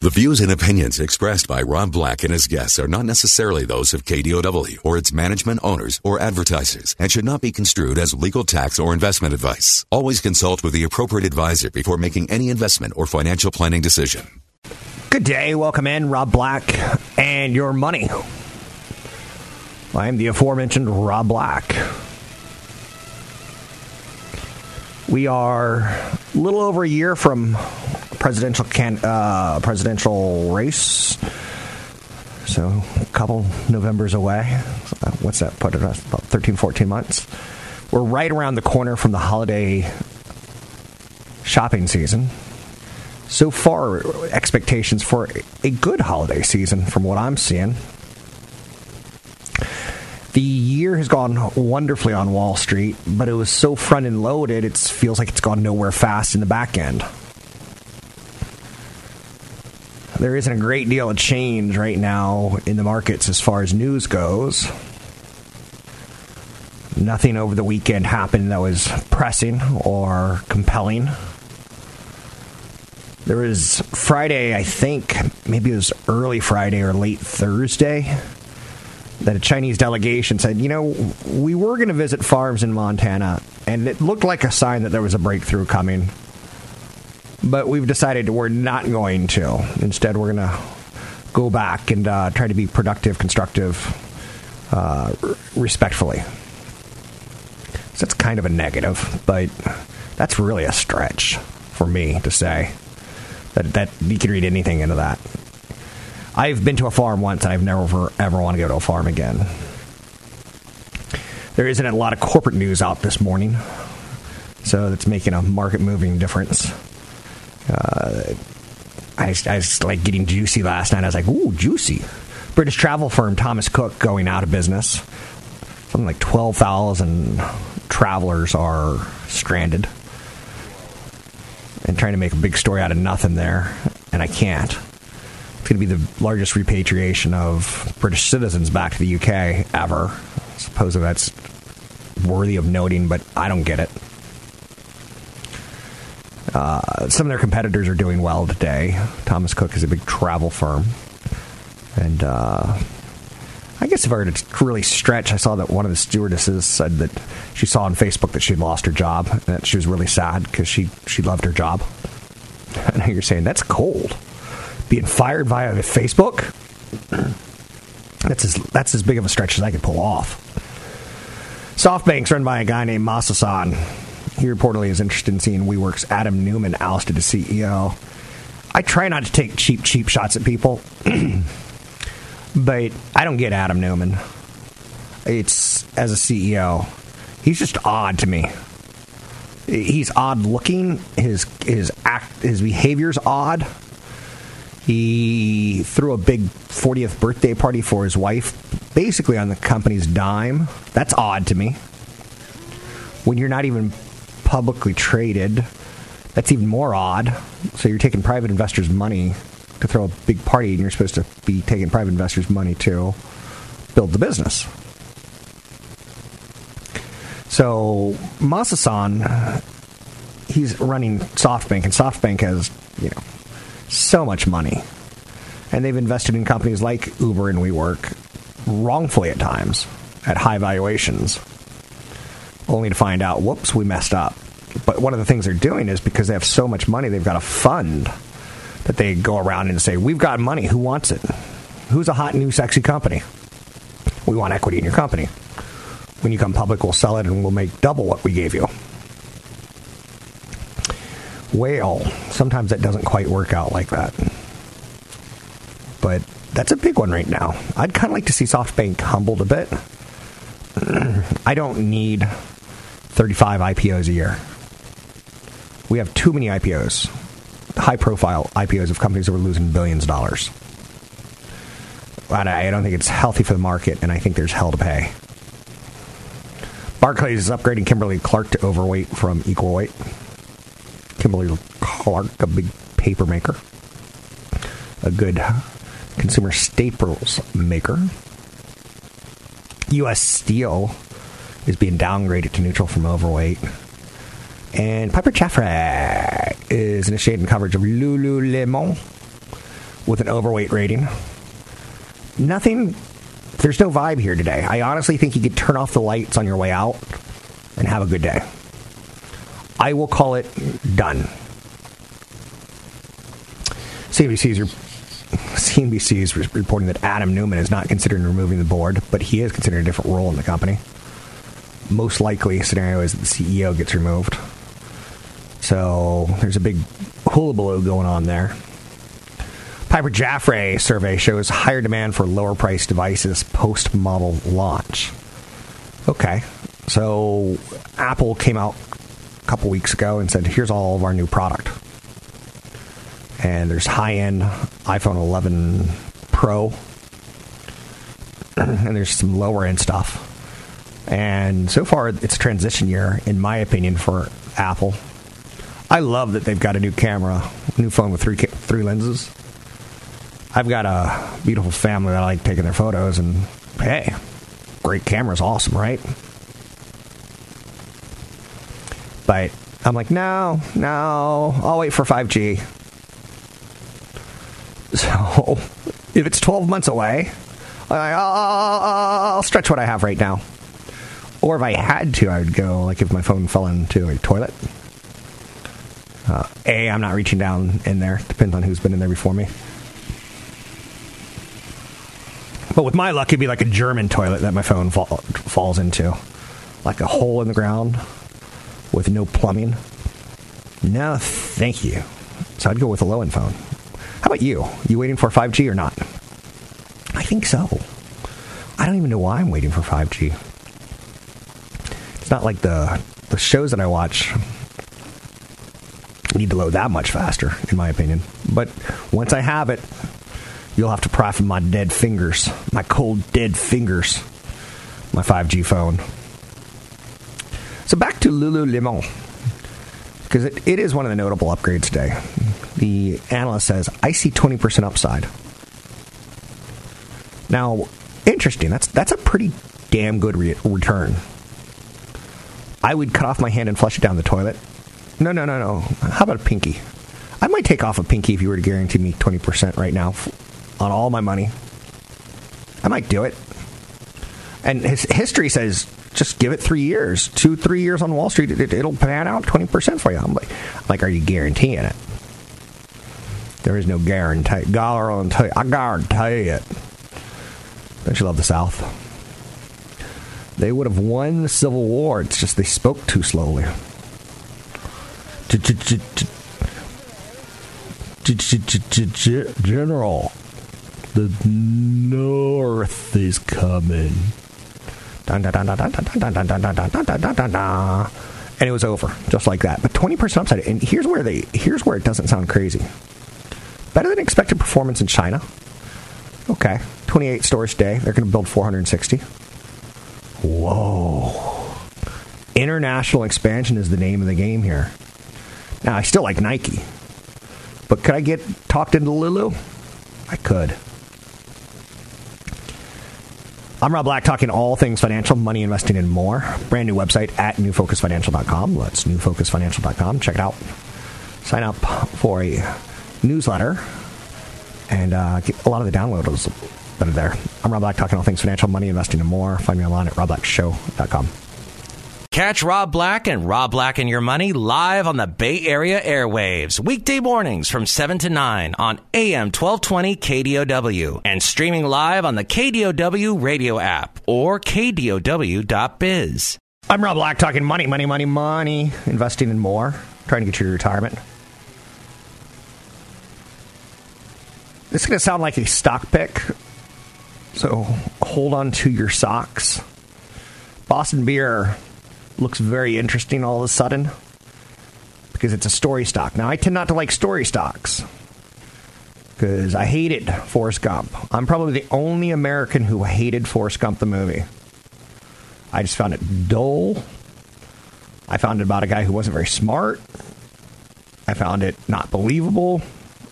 The views and opinions expressed by Rob Black and his guests are not necessarily those of KDOW or its management owners or advertisers and should not be construed as legal tax or investment advice. Always consult with the appropriate advisor before making any investment or financial planning decision. Good day. Welcome in, Rob Black and your money. I am the aforementioned Rob Black. We are a little over a year from presidential can uh, presidential race. So a couple Novembers away. Uh, what's that put it us? About 13, 14 months. We're right around the corner from the holiday shopping season. So far, expectations for a good holiday season from what I'm seeing. The year has gone wonderfully on Wall Street, but it was so front and loaded, it feels like it's gone nowhere fast in the back end. There isn't a great deal of change right now in the markets as far as news goes. Nothing over the weekend happened that was pressing or compelling. There was Friday, I think, maybe it was early Friday or late Thursday, that a Chinese delegation said, you know, we were going to visit farms in Montana, and it looked like a sign that there was a breakthrough coming. But we've decided we're not going to. Instead, we're going to go back and uh, try to be productive, constructive, uh, respectfully. So that's kind of a negative, but that's really a stretch for me to say that that you can read anything into that. I've been to a farm once, and I've never ever want to go to a farm again. There isn't a lot of corporate news out this morning, so that's making a market moving difference. Uh, I, I was like getting juicy last night. I was like, "Ooh, juicy!" British travel firm Thomas Cook going out of business. Something like twelve thousand travelers are stranded and trying to make a big story out of nothing there, and I can't. Going to be the largest repatriation of British citizens back to the UK ever. I suppose that's worthy of noting, but I don't get it. Uh, some of their competitors are doing well today. Thomas Cook is a big travel firm. And uh, I guess if I were to really stretch, I saw that one of the stewardesses said that she saw on Facebook that she had lost her job and that she was really sad because she, she loved her job. I know you're saying that's cold. Being fired via Facebook? That's as, that's as big of a stretch as I could pull off. SoftBank's run by a guy named Masasan. He reportedly is interested in seeing WeWork's Adam Neumann ousted as CEO. I try not to take cheap, cheap shots at people, but I don't get Adam Neumann. It's as a CEO, he's just odd to me. He's odd looking. His his act his behavior's odd. He threw a big 40th birthday party for his wife, basically on the company's dime. That's odd to me. When you're not even publicly traded, that's even more odd. So you're taking private investors' money to throw a big party, and you're supposed to be taking private investors' money to build the business. So Masasan, he's running SoftBank, and SoftBank has you know so much money, and they've invested in companies like Uber and WeWork wrongfully at times at high valuations, only to find out, whoops, we messed up. But one of the things they're doing is because they have so much money, they've got a fund that they go around and say, "We've got money. Who wants it? Who's a hot new sexy company? We want equity in your company." when you come public, we'll sell it and we'll make double what we gave you. Well, sometimes that doesn't quite work out like that. But that's a big one right now. I'd kind of like to see SoftBank humbled a bit. I don't need 35 IPOs a year. We have too many IPOs. high profile IPOs of companies that were losing billions of dollars. I don't think it's healthy for the market, and I think there's hell to pay. Barclays is upgrading Kimberly Clark to overweight from equal weight. Kimberly Clark, a big paper maker, a good consumer staples maker. U.S. Steel is being downgraded to neutral from overweight. And Piper Jaffray is initiating coverage of Lululemon with an overweight rating. Nothing, there's no vibe here today. I honestly think you could turn off the lights on your way out and have a good day. I will call it done. CNBC's, CNBC is reporting that Adam Neumann is not considering removing the board, but he is considering a different role in the company. Most likely scenario is that the CEO gets removed. So there's a big hullabaloo going on there. Piper Jaffray survey shows higher demand for lower price devices post model launch. Okay, so Apple came out couple weeks ago and said, here's all of our new product. And there's high end iPhone 11 Pro, and there's some lower end stuff. And so far, it's a transition year, in my opinion, for Apple. I love that they've got a new camera, new phone with three three lenses. I've got a beautiful family that I like taking their photos, and hey, great camera's awesome, right? But I'm like, no, no, I'll wait for 5G. So if it's 12 months away, I'll, stretch what I have right now. Or if I had to, I would go, like if my phone fell into a toilet. Uh, a, I'm not reaching down in there. Depends on who's been in there before me. But with my luck, it'd be like a German toilet that my phone fall, falls into. Like a hole in the ground with no plumbing. No, thank you. So I'd go with a low end phone. How about you? You waiting for 5G or not? I think so. I don't even know why I'm waiting for 5G. It's not like the the shows that I watch need to load that much faster, in my opinion. But once I have it, you'll have to pry from my dead fingers, my cold, dead fingers, my 5G phone. So back to Lululemon, because it, it is one of the notable upgrades today. The analyst says, I see 20% upside. Now, interesting. That's that's a pretty damn good re- return. I would cut off my hand and flush it down the toilet. No, no, no, no. How about a pinky? I might take off a pinky if you were to guarantee me 20% right now on all my money. I might do it. And his history says just give it three years, two, three years on Wall Street, it, will pan out 20% for you. I'm like, like, are you guaranteeing it? There is no guarantee. Guarantee. I guarantee it. Don't you love the South? They would have won the Civil War. It's just they spoke too slowly. General, the North is coming. And it was over, just like that. But 20% upside. And here's where they here's where it doesn't sound crazy. Better than expected performance in China. Okay. 28 stores today. They're going to build 460. Whoa. International expansion is the name of the game here. Now, I still like Nike. But could I get talked into Lulu? I could. I'm Rob Black, talking all things financial, money, investing, and more. Brand new website at newfocusfinancial.com. That's newfocusfinancial.com. Check it out. Sign up for a newsletter and uh, get a lot of the downloads that are there. I'm Rob Black, talking all things financial, money, investing, and more. Find me online at robblackshow.com. Catch Rob Black and Rob Black and Your Money live on the Bay Area airwaves, weekday mornings from 7 to 9 on AM 1220 KDOW and streaming live on the KDOW radio app or KDOW.biz. I'm Rob Black, talking money, money, money, money, investing in more, trying to get you to retirement. This is going to sound like a stock pick, so hold on to your socks. Boston Beer looks very interesting all of a sudden because it's a story stock. Now, I tend not to like story stocks because I hated Forrest Gump. I'm probably the only American who hated Forrest Gump the movie. I just found it dull. I found it about a guy who wasn't very smart. I found it not believable.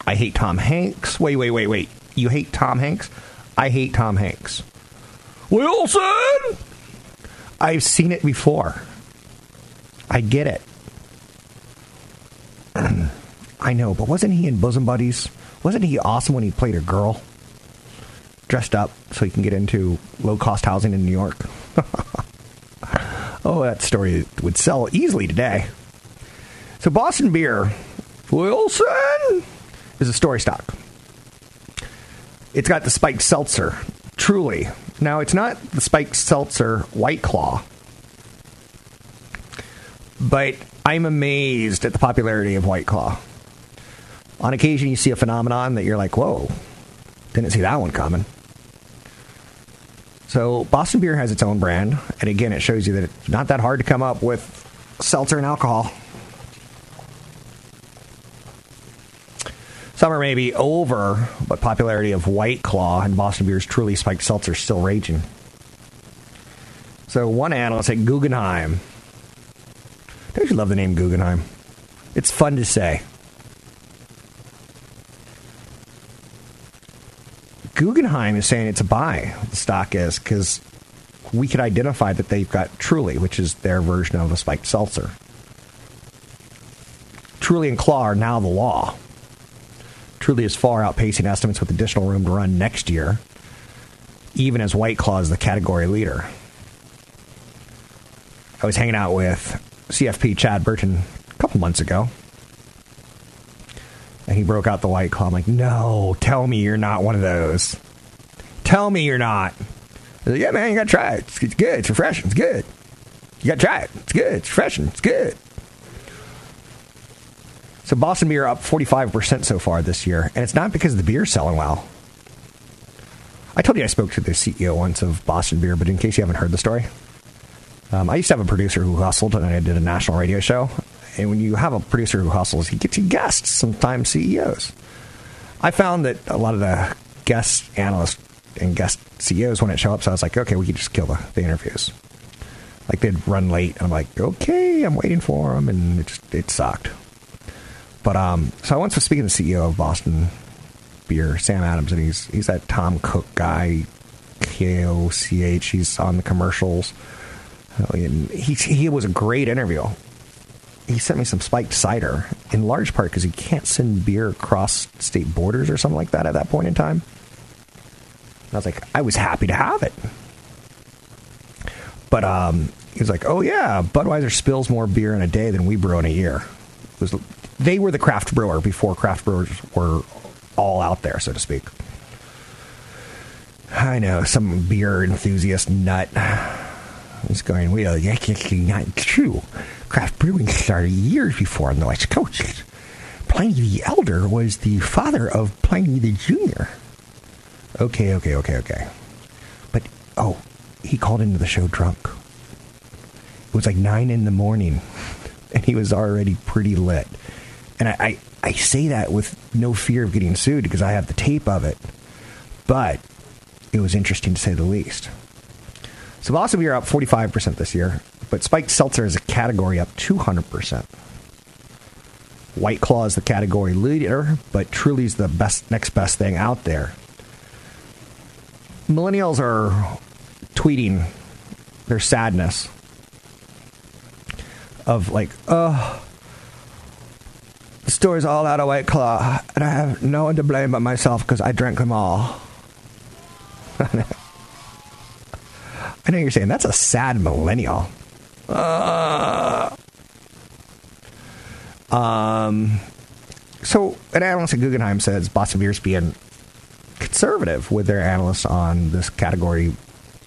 I hate Tom Hanks. Wait, wait, wait, wait. You hate Tom Hanks? I hate Tom Hanks. Wilson! I've seen it before. I get it. I know, but wasn't he in Bosom Buddies? Wasn't he awesome when he played a girl? Dressed up so he can get into low cost housing in New York. oh, that story would sell easily today. So, Boston Beer, Wilson, is a story stock. It's got the spiked seltzer, Truly. Now, it's not the spiked seltzer White Claw, but I'm amazed at the popularity of White Claw. On occasion, you see a phenomenon that you're like, whoa, didn't see that one coming. So, Boston Beer has its own brand, and again, it shows you that it's not that hard to come up with seltzer and alcohol. Summer may be over, but popularity of White Claw and Boston Beer's Truly spiked seltzer is still raging. So, one analyst at Guggenheim. Don't you love the name Guggenheim? It's fun to say. Guggenheim is saying it's a buy, the stock is, because we could identify that they've got Truly, which is their version of a spiked seltzer. Truly and Claw are now the law. Truly is far outpacing estimates with additional room to run next year, even as White Claw is the category leader. I was hanging out with CFP Chad Burton a couple months ago. And he broke out the white claw. I'm like, no, tell me you're not one of those. Tell me you're not. Like, yeah, man, you gotta try it. It's, it's good. It's refreshing. It's good. You gotta try it. It's good. It's refreshing. It's good. So Boston beer up 45% so far this year, and it's not because the beer's selling well. I told you I spoke to the CEO once of Boston Beer, but in case you haven't heard the story, um, I used to have a producer who hustled, and I did a national radio show. And when you have a producer who hustles, he gets you guests, sometimes CEOs. I found that a lot of the guest analysts and guest CEOs wouldn't show up, so I was like, okay, we could just kill the, the interviews. Like they'd run late, and I'm like, okay, I'm waiting for them, and it just it sucked. But um, so I once was speaking to the CEO of Boston Beer, Sam Adams, and he's he's that Tom Koch guy, K O C H. He's on the commercials. He he was a great interview he sent me some spiked cider in large part because he can't send beer across state borders or something like that at that point in time. And I was like, I was happy to have it. But um, he was like, oh, yeah, Budweiser spills more beer in a day than we brew in a year. Was, they were the craft brewer before craft brewers were all out there, so to speak. I know, some beer enthusiast nut is going, well, that's actually not true craft brewing started years before on the West Coast. Pliny the Elder was the father of Pliny the Junior. Okay, okay, okay, okay. But, oh, he called into the show drunk. It was like 9 in the morning, and he was already pretty lit. And I, I, I say that with no fear of getting sued because I have the tape of it. But it was interesting to say the least. So Boston Beer up 45% this year, but spiked seltzer is a category up 200%. White Claw is the category leader, but Truly's the best next best thing out there. Millennials are tweeting their sadness of like, oh, the store's all out of White Claw, and I have no one to blame but myself because I drank them all. I know you're saying that's a sad millennial. Uh, um, so an analyst at Guggenheim says Boston Beer's being conservative with their analysts on this category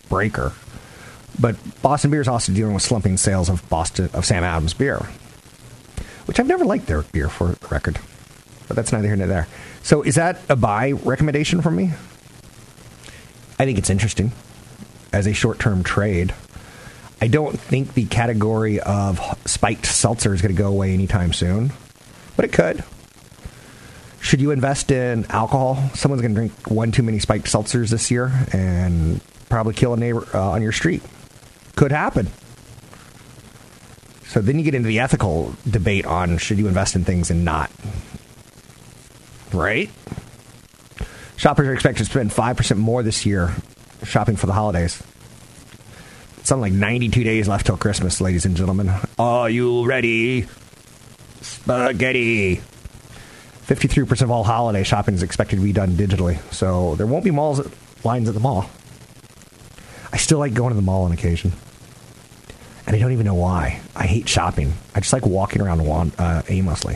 breaker. But Boston Beer is also dealing with slumping sales of Boston of Sam Adams beer, which I've never liked their beer for the record. But that's neither here nor there. So is that a buy recommendation from me? I think it's interesting as a short term trade. I don't think the category of spiked seltzer is going to go away anytime soon, but it could. Should you invest in alcohol? Someone's going to drink one too many spiked seltzers this year and probably kill a neighbor uh, on your street. Could happen. So then you get into the ethical debate on should you invest in things and not. Right? Shoppers are expected to spend 5% more this year shopping for the holidays. Something like 92 days left till Christmas, ladies and gentlemen. Are you ready? Spaghetti. 53% of all holiday shopping is expected to be done digitally. So there won't be malls lines at the mall. I still like going to the mall on occasion. And I don't even know why. I hate shopping. I just like walking around uh, aimlessly.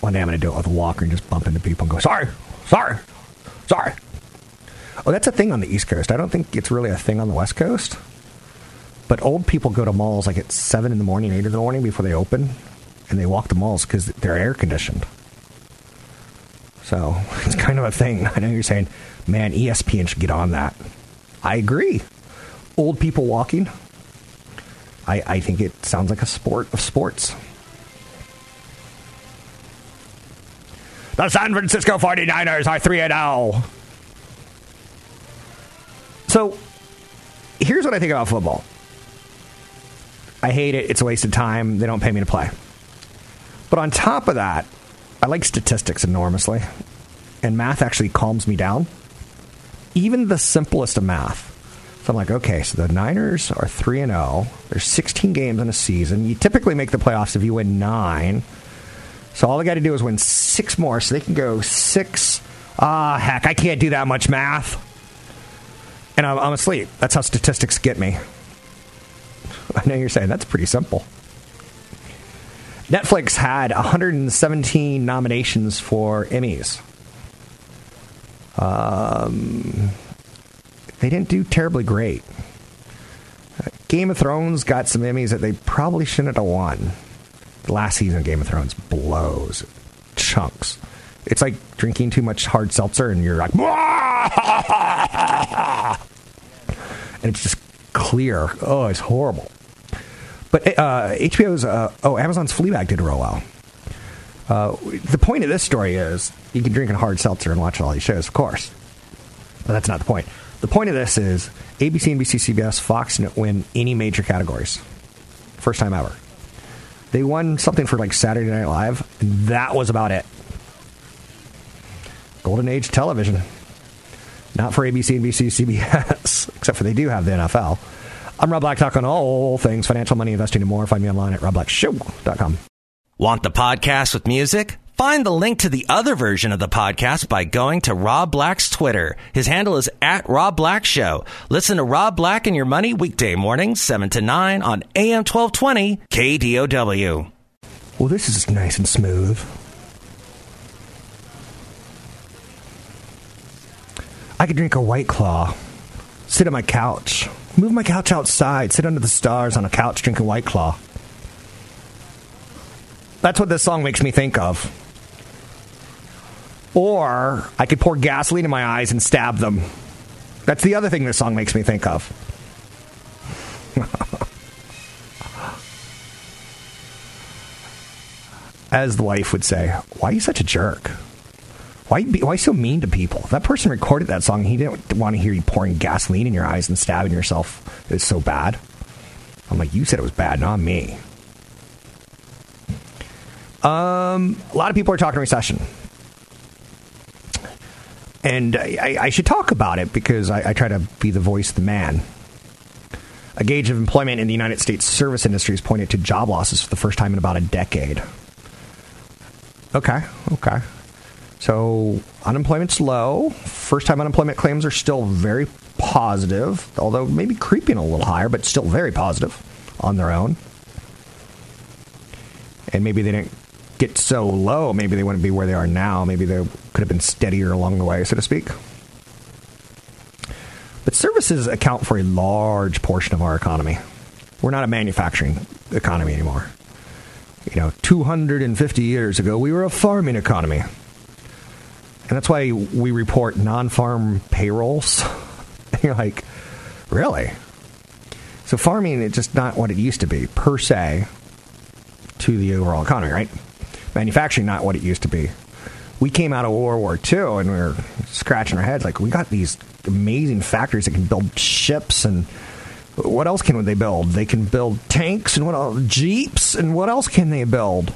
One day I'm going to do it with a walker and just bump into people and go, sorry, sorry, sorry. Oh, that's a thing on the East Coast. I don't think it's really a thing on the West Coast. But old people go to malls like at 7 in the morning, 8 in the morning before they open, and they walk the malls because they're air conditioned. So it's kind of a thing. I know you're saying, man, ESPN should get on that. I agree. Old people walking, I, I think it sounds like a sport of sports. The San Francisco 49ers are 3 0. So here's what I think about football. I hate it. It's a waste of time. They don't pay me to play. But on top of that, I like statistics enormously. And math actually calms me down. Even the simplest of math. So I'm like, okay, so the Niners are 3 and 0. There's 16 games in a season. You typically make the playoffs if you win 9. So all they got to do is win 6 more so they can go 6 Ah, heck, I can't do that much math and I'm, I'm asleep. That's how statistics get me. I know you're saying that's pretty simple. Netflix had 117 nominations for Emmys. Um, they didn't do terribly great. Game of Thrones got some Emmys that they probably shouldn't have won. The last season of Game of Thrones blows chunks. It's like drinking too much hard seltzer and you're like, and it's just clear. Oh, it's horrible. But uh, HBO's, uh, oh, Amazon's Fleabag did real well. Uh, the point of this story is you can drink a hard seltzer and watch all these shows, of course. But that's not the point. The point of this is ABC, NBC, CBS, Fox didn't win any major categories. First time ever. They won something for like Saturday Night Live, that was about it. Golden Age television. Not for ABC, NBC, CBS, except for they do have the NFL. I'm Rob Black, talk on all things financial, money, investing, and more. Find me online at robblackshow.com. Want the podcast with music? Find the link to the other version of the podcast by going to Rob Black's Twitter. His handle is at Rob Black Show. Listen to Rob Black and Your Money weekday mornings, 7 to 9 on AM 1220 KDOW. Well, this is nice and smooth. I could drink a White Claw, sit on my couch, move my couch outside, sit under the stars on a couch drinking White Claw. That's what this song makes me think of. Or I could pour gasoline in my eyes and stab them. That's the other thing this song makes me think of. As the wife would say, why are you such a jerk? Why, why so mean to people? that person recorded that song. He didn't want to hear you pouring gasoline in your eyes and stabbing yourself. It's so bad. I'm like, you said it was bad, not me. Um, a lot of people are talking recession. And I, I should talk about it because I, I try to be the voice of the man. A gauge of employment in the United States service industry has pointed to job losses for the first time in about a decade. Okay, okay. So unemployment's low. First time unemployment claims are still very positive, although maybe creeping a little higher, but still very positive on their own. And maybe they didn't get so low. Maybe they wouldn't be where they are now. Maybe they could have been steadier along the way, so to speak. But services account for a large portion of our economy. We're not a manufacturing economy anymore. You know, 250 years ago, we were a farming economy. And that's why we report non farm payrolls. you're like, Really? So farming is just not what it used to be, per se, to the overall economy, right? Manufacturing, not what it used to be. We came out of World War II and we were scratching our heads like, we got these amazing factories that can build ships and what else can they build? They can build tanks and what else? Jeeps and what else can they build?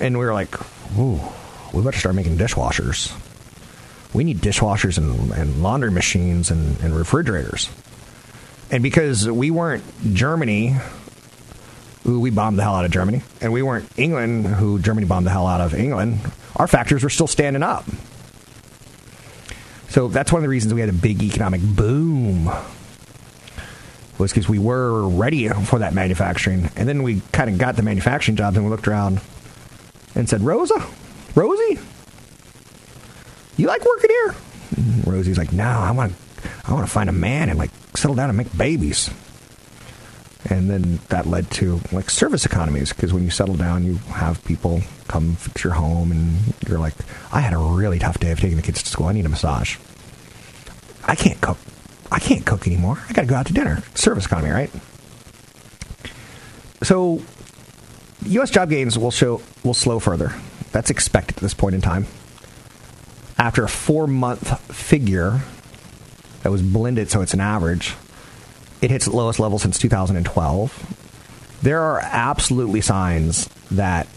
And we were like, ooh, we better start making dishwashers. We need dishwashers and, and laundry machines and, and refrigerators. And because we weren't Germany, who we bombed the hell out of Germany, and we weren't England, who Germany bombed the hell out of England, our factories were still standing up. So that's one of the reasons we had a big economic boom. Was because we were ready for that manufacturing, and then we kind of got the manufacturing jobs, and we looked around and said, "Rosa, Rosie, you like working here?" And Rosie's like, "No, I want, I want to find a man and like settle down and make babies." And then that led to like service economies because when you settle down, you have people come fix your home, and you're like, I had a really tough day of taking the kids to school. I need a massage. I can't cook. I can't cook anymore. I got to go out to dinner. Service economy, right? So, U.S. job gains will show will slow further. That's expected at this point in time. After a four month figure that was blended, so it's an average it hits its lowest level since 2012. There are absolutely signs that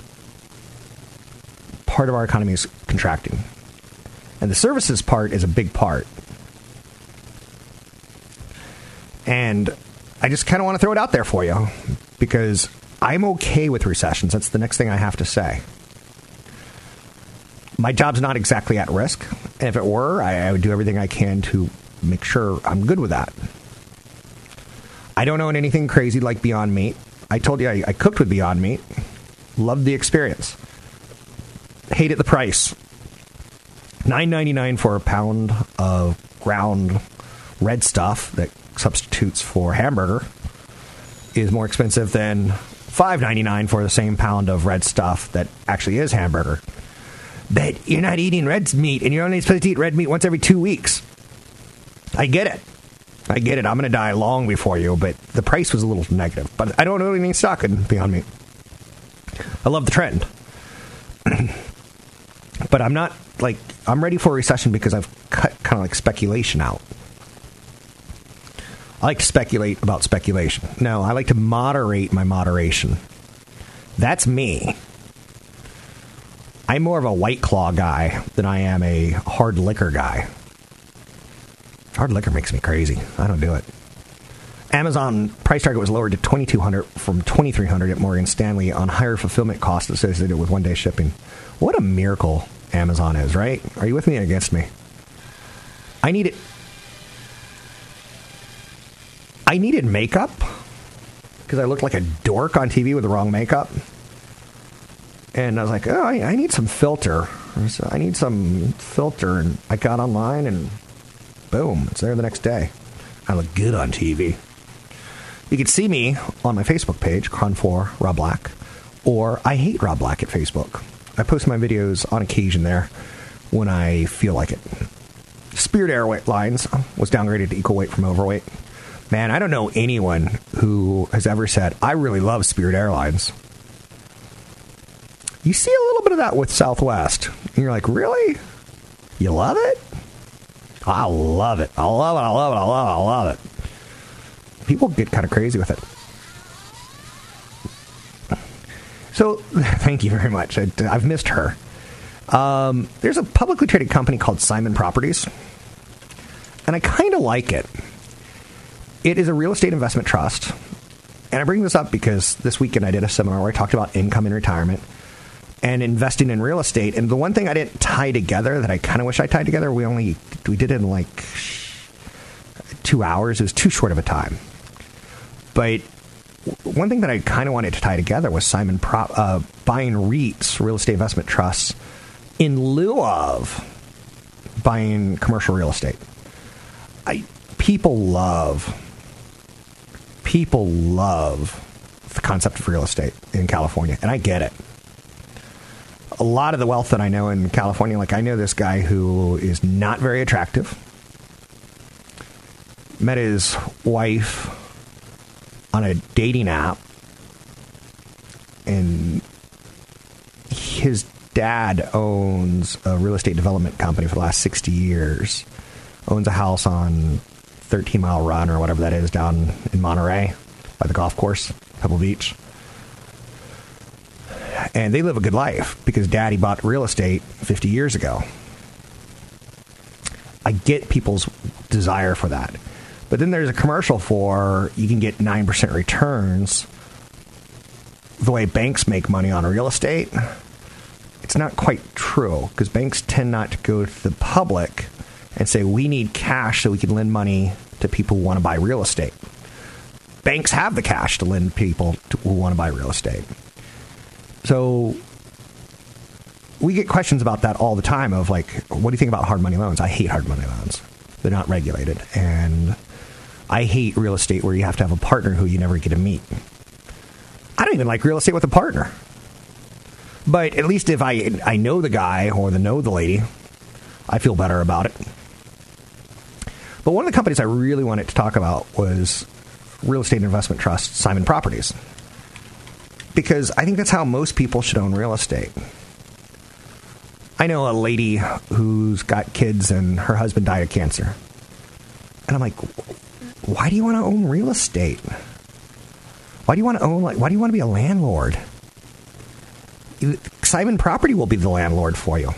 part of our economy is contracting. And the services part is a big part. And I just kind of want to throw it out there for you because I'm okay with recessions. That's the next thing I have to say. My job's not exactly at risk. And if it were, I, I would do everything I can to make sure I'm good with that. I don't own anything crazy like Beyond Meat. I told you I, I cooked with Beyond Meat. Loved the experience. Hated the price. Nine ninety nine for a pound of ground red stuff that substitutes for hamburger is more expensive than five ninety nine for the same pound of red stuff that actually is hamburger. But you're not eating red meat, and you're only supposed to eat red meat once every two weeks. I get it. I get it. I'm going to die long before you, but the price was a little negative. But I don't know anything stock Beyond Meat. I love the trend. but I'm not like I'm ready for a recession because I've cut kind of like speculation out. I like to speculate about speculation. No, I like to moderate my moderation. That's me. I'm more of a white claw guy than I am a hard liquor guy. Hard liquor makes me crazy. I don't do it. Amazon price target was lowered to 2200 from 2300 at Morgan Stanley on higher fulfillment costs associated with one-day shipping. What a miracle Amazon is, right? Are you with me or against me? I needed I needed makeup because I looked like a dork on TV with the wrong makeup. And I was like, oh, I, I need some filter. I need some filter. And I got online and boom, it's there the next day. I look good on TV. You can see me on my Facebook page, Con4 Rob Black, or I hate Rob Black at Facebook. I post my videos on occasion there when I feel like it. Spirit Airlines was downgraded to equal weight from overweight. Man, I don't know anyone who has ever said, I really love Spirit Airlines. You see a little bit of that with Southwest. And you're like, really? You love it? I love it. I love it. I love it. I love it. I love it. People get kind of crazy with it. So, thank you very much. I, have missed her. Um, there's a publicly traded company called Simon Properties, and I kind of like it. It is a real estate investment trust. And I bring this up because this weekend I did a seminar where I talked about income in retirement and investing in real estate. And the one thing I didn't tie together that I kind of wish I tied together, we only we did it in like two hours. It was too short of a time. But one thing that I kind of wanted to tie together was Simon Pro, uh, buying REITs, real estate investment trusts, in lieu of buying commercial real estate. I people love people love the concept of real estate in California, and I get it a lot of the wealth that I know in California, like I know this guy who is not very attractive, met his wife on a dating app, and his dad owns a real estate development company for the last 60 years. Owns a house on 13 Mile Run or whatever that is down in Monterey by the golf course, Pebble Beach. And they live a good life because daddy bought real estate 50 years ago. I get people's desire for that. But then there's a commercial for you can get 9% returns the way banks make money on real estate. It's not quite true because banks tend not to go to the public and say, we need cash so we can lend money to people who want to buy real estate. Banks have the cash to lend people to, who want to buy real estate. So we get questions about that all the time of like, what do you think about hard money loans? I hate hard money loans. They're not regulated. And I hate real estate where you have to have a partner who you never get to meet. I don't even like real estate with a partner. But at least if I I know the guy or the know the lady, I feel better about it. But one of the companies I really wanted to talk about was real estate investment trust, Simon Properties. Because I think that's how most people should own real estate. I know a lady who's got kids and her husband died of cancer. And I'm like, why do you want to own real estate? Why do you want to own like why do you want to be a landlord? Simon Property will be the landlord for you.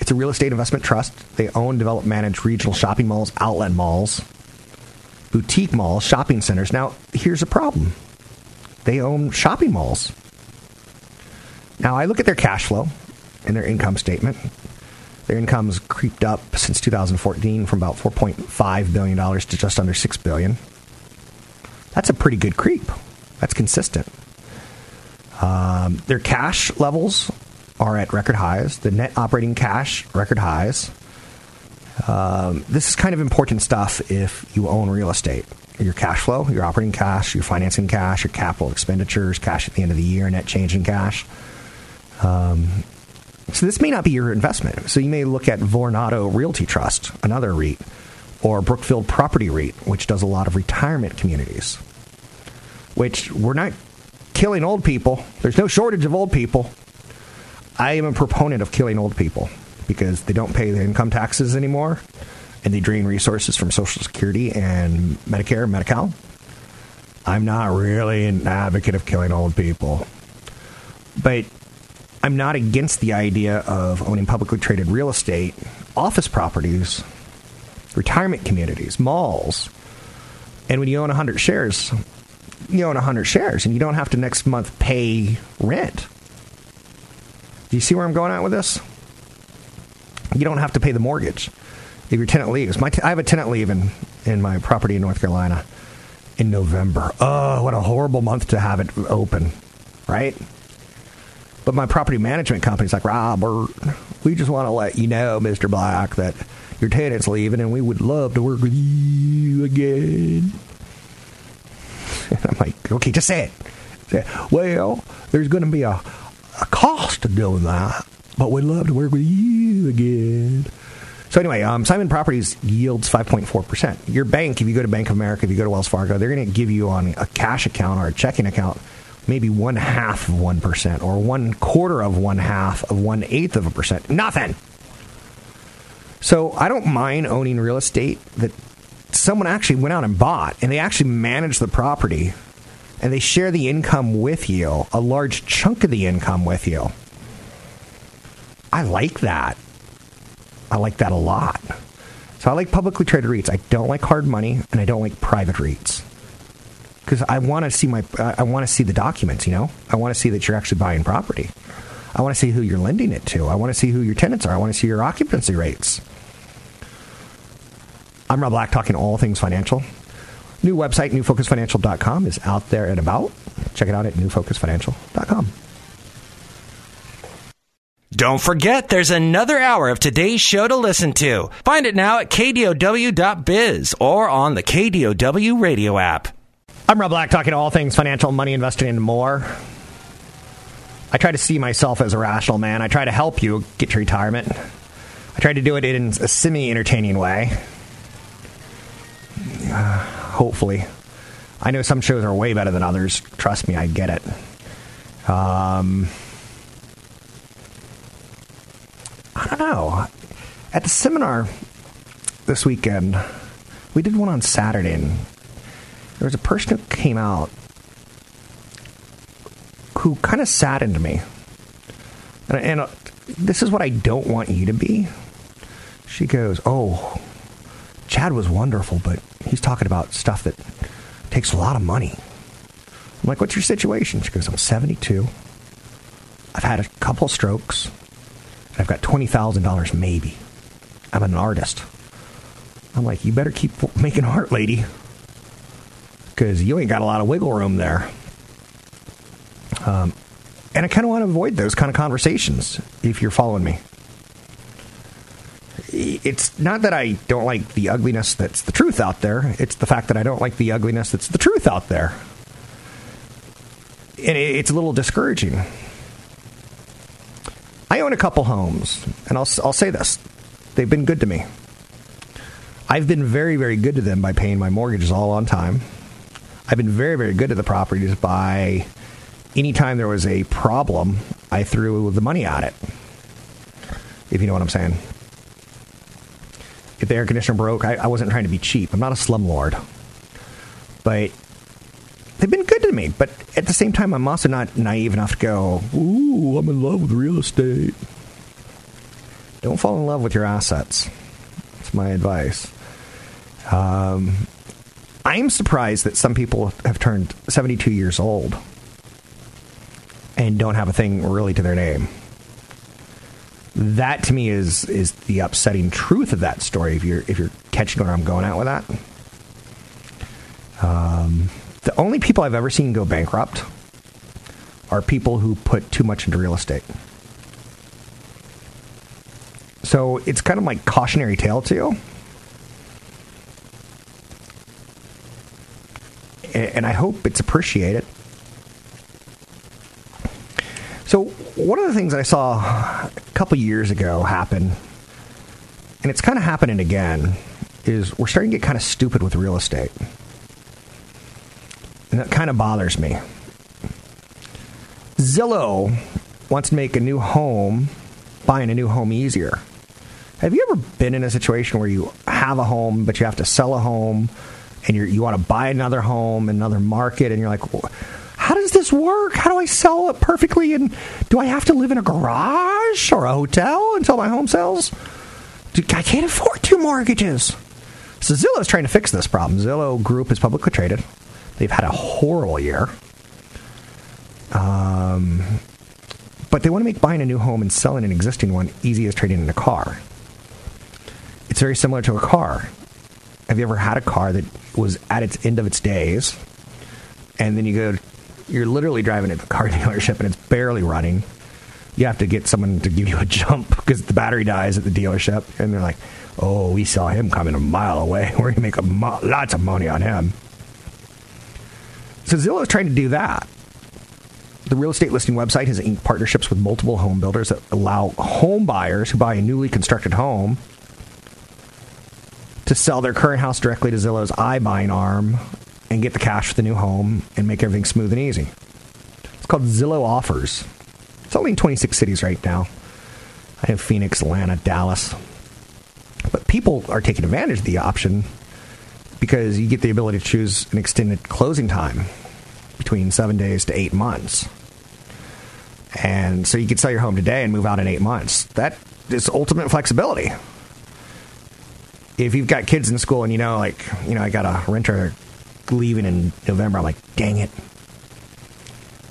It's a real estate investment trust. They own, develop, manage regional shopping malls, outlet malls, boutique malls, shopping centers. Now, here's a problem. They own shopping malls. Now, I look at their cash flow and their income statement. Their income's creeped up since 2014 from about 4.5 billion dollars to just under 6 billion. That's a pretty good creep. That's consistent. Um, their cash levels are at record highs. The net operating cash record highs. Um, this is kind of important stuff if you own real estate. Your cash flow, your operating cash, your financing cash, your capital expenditures, cash at the end of the year, net change in cash. Um, so this may not be your investment. So you may look at Vornado Realty Trust, another REIT, or Brookfield Property REIT, which does a lot of retirement communities. Which we're not killing old people. There's no shortage of old people. I am a proponent of killing old people because they don't pay their income taxes anymore and they drain resources from Social Security and Medicare and Medi-Cal. I'm not really an advocate of killing old people. But I'm not against the idea of owning publicly traded real estate, office properties, retirement communities, malls. And when you own 100 shares, you own 100 shares and you don't have to next month pay rent. Do you see where I'm going at with this? You don't have to pay the mortgage if your tenant leaves. My t- I have a tenant leave in, in my property in North Carolina in November. Oh, what a horrible month to have it open, right? But my property management company's like, Robert, we just want to let you know, Mr. Black, that your tenant's leaving and we would love to work with you again. And I'm like, okay, just say it. Say, Well, there's going to be a, a cost to doing that, but we'd love to work with you again. So anyway, um, Simon Properties yields 5.4%. Your bank, if you go to Bank of America, if you go to Wells Fargo, they're going to give you on a cash account or a checking account maybe one half of 1% or one quarter of one half of one eighth of a percent. Nothing. So I don't mind owning real estate that someone actually went out and bought and they actually manage the property and they share the income with you, a large chunk of the income with you. I like that. I like that a lot. So I like publicly traded REITs. I don't like hard money and I don't like private REITs. Because I want to see my, I want to see the documents. You know, I want to see that you're actually buying property. I want to see who you're lending it to. I want to see who your tenants are. I want to see your occupancy rates. I'm Rob Black, talking all things financial. New website, newfocusfinancial.com, is out there and about. Check it out at newfocusfinancial.com. Don't forget, there's another hour of today's show to listen to. Find it now at kdow.biz or on the KDOW radio app. I'm Rob Black, talking all things financial, money, investing, and more. I try to see myself as a rational man. I try to help you get to retirement. I try to do it in a semi entertaining way. Uh, hopefully. I know some shows are way better than others. Trust me, I get it. Um, I don't know. At the seminar this weekend, we did one on Saturday, and there was a person who came out who kind of saddened me. And, and uh, this is what I don't want you to be. She goes, Oh, Chad was wonderful, but he's talking about stuff that takes a lot of money. I'm like, What's your situation? She goes, I'm 72. I've had a couple strokes. I've got $20,000 maybe. I'm an artist. I'm like, You better keep making art, lady. Because you ain't got a lot of wiggle room there. Um, and I kind of want to avoid those kind of conversations if you're following me it's not that I don't like the ugliness that's the truth out there. It's the fact that I don't like the ugliness that's the truth out there. And it's a little discouraging. I own a couple homes, and I'll, I'll say this they've been good to me. I've been very, very good to them by paying my mortgages all on time. I've been very, very good to the properties by anytime there was a problem, I threw the money at it. If you know what I'm saying if the air conditioner broke, I, I wasn't trying to be cheap. I'm not a slumlord. But they've been good to me. But at the same time, I'm also not naive enough to go, ooh, I'm in love with real estate. Don't fall in love with your assets. That's my advice. Um, I'm surprised that some people have turned 72 years old and don't have a thing really to their name that to me is is the upsetting truth of that story. If you're if you're catching where I'm going at with that, um, the only people I've ever seen go bankrupt are people who put too much into real estate. So it's kind of like cautionary tale to you. And I hope it's appreciated. So one of the things I saw a couple years ago happen, and it's kind of happening again, is we're starting to get kind of stupid with real estate. That kind of bothers me. Zillow wants to make a new home, buying a new home easier. Have you ever been in a situation where you have a home, but you have to sell a home, and you want to buy another home, another market, and you're like, how does this work? How do I sell it perfectly? And do I have to live in a garage or a hotel until my home sells? I can't afford two mortgages. So Zillow is trying to fix this problem. Zillow Group is publicly traded. They've had a horrible year. Um, but they want to make buying a new home and selling an existing one easy as trading in a car. It's very similar to a car. Have you ever had a car that was at its end of its days, and then you go you're literally driving at the car dealership and it's barely running. You have to get someone to give you a jump because the battery dies at the dealership, and they're like, "Oh, we saw him coming a mile away. We're gonna make mo- lots of money on him." So Zillow is trying to do that. The real estate listing website has inked partnerships with multiple home builders that allow home buyers who buy a newly constructed home to sell their current house directly to Zillow's iBuying arm and get the cash for the new home and make everything smooth and easy. It's called Zillow Offers. It's only in 26 cities right now. I have Phoenix, Atlanta, Dallas. But people are taking advantage of the option because you get the ability to choose an extended closing time between seven days to eight months. And so you could sell your home today and move out in eight months. That is ultimate flexibility. If you've got kids in school and you know, like, you know, I got a renter leaving in November. I'm like, dang it.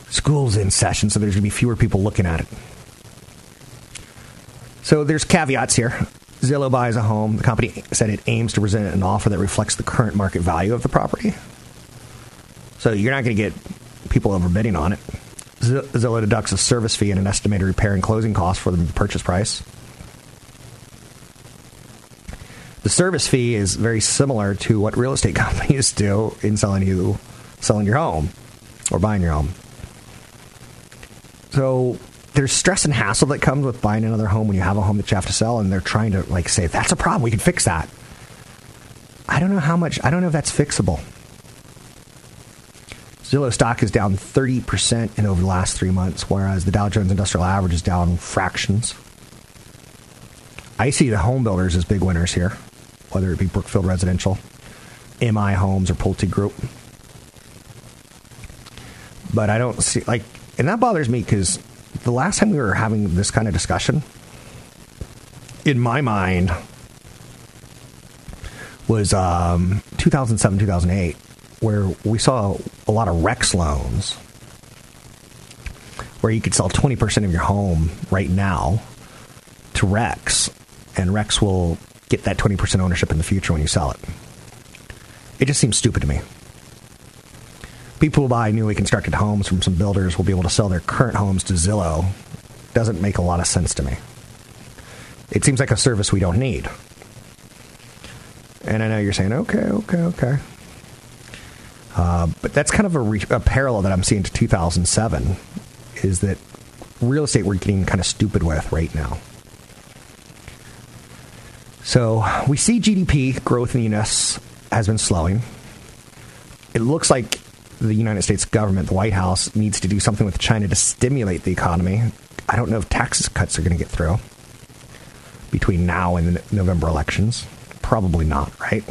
School's in session, so there's going to be fewer people looking at it. So there's caveats here. Zillow buys a home. The company said it aims to present an offer that reflects the current market value of the property. So you're not going to get people overbidding on it. Zillow deducts a service fee and an estimated repair and closing cost for the purchase price. The service fee is very similar to what real estate companies do in selling you selling your home or buying your home. So there's stress and hassle that comes with buying another home when you have a home that you have to sell, and they're trying to like say that's a problem. We can fix that. I don't know how much, I don't know if that's fixable. Zillow stock is down 30% in over the last three months, whereas the Dow Jones Industrial Average is down fractions. I see the home builders as big winners here, whether it be Brookfield Residential, MI Homes, or Pulte Group. But I don't see, like, and that bothers me because the last time we were having this kind of discussion, in my mind, was um, 2007, 2008 where we saw a lot of Rex loans where you could sell 20% of your home right now to Rex, and Rex will get that 20% ownership in the future when you sell it. It just seems stupid to me. People who buy newly constructed homes from some builders will be able to sell their current homes to Zillow. Doesn't make a lot of sense to me. It seems like a service we don't need. And I know you're saying, okay, okay, okay. Uh, but that's kind of a, re- a, parallel that I'm seeing to 2007 is that real estate we're getting kind of stupid with right now. So we see GDP growth in the U.S. has been slowing. It looks like the United States government, the White House, needs to do something with China to stimulate the economy. I don't know if tax cuts are going to get through between now and the November elections. Probably not, right?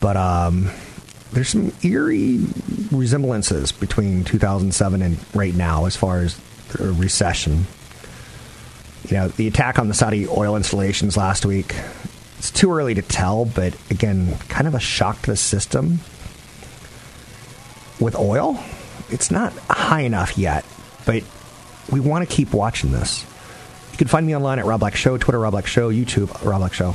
But um, there's some eerie resemblances between 2007 and right now as far as recession. You know, the attack on the Saudi oil installations last week, it's too early to tell, but again, kind of a shock to the system. With oil, it's not high enough yet, but we want to keep watching this. You can find me online at Rob Black Show, Twitter Rob Black Show, YouTube Rob Black Show.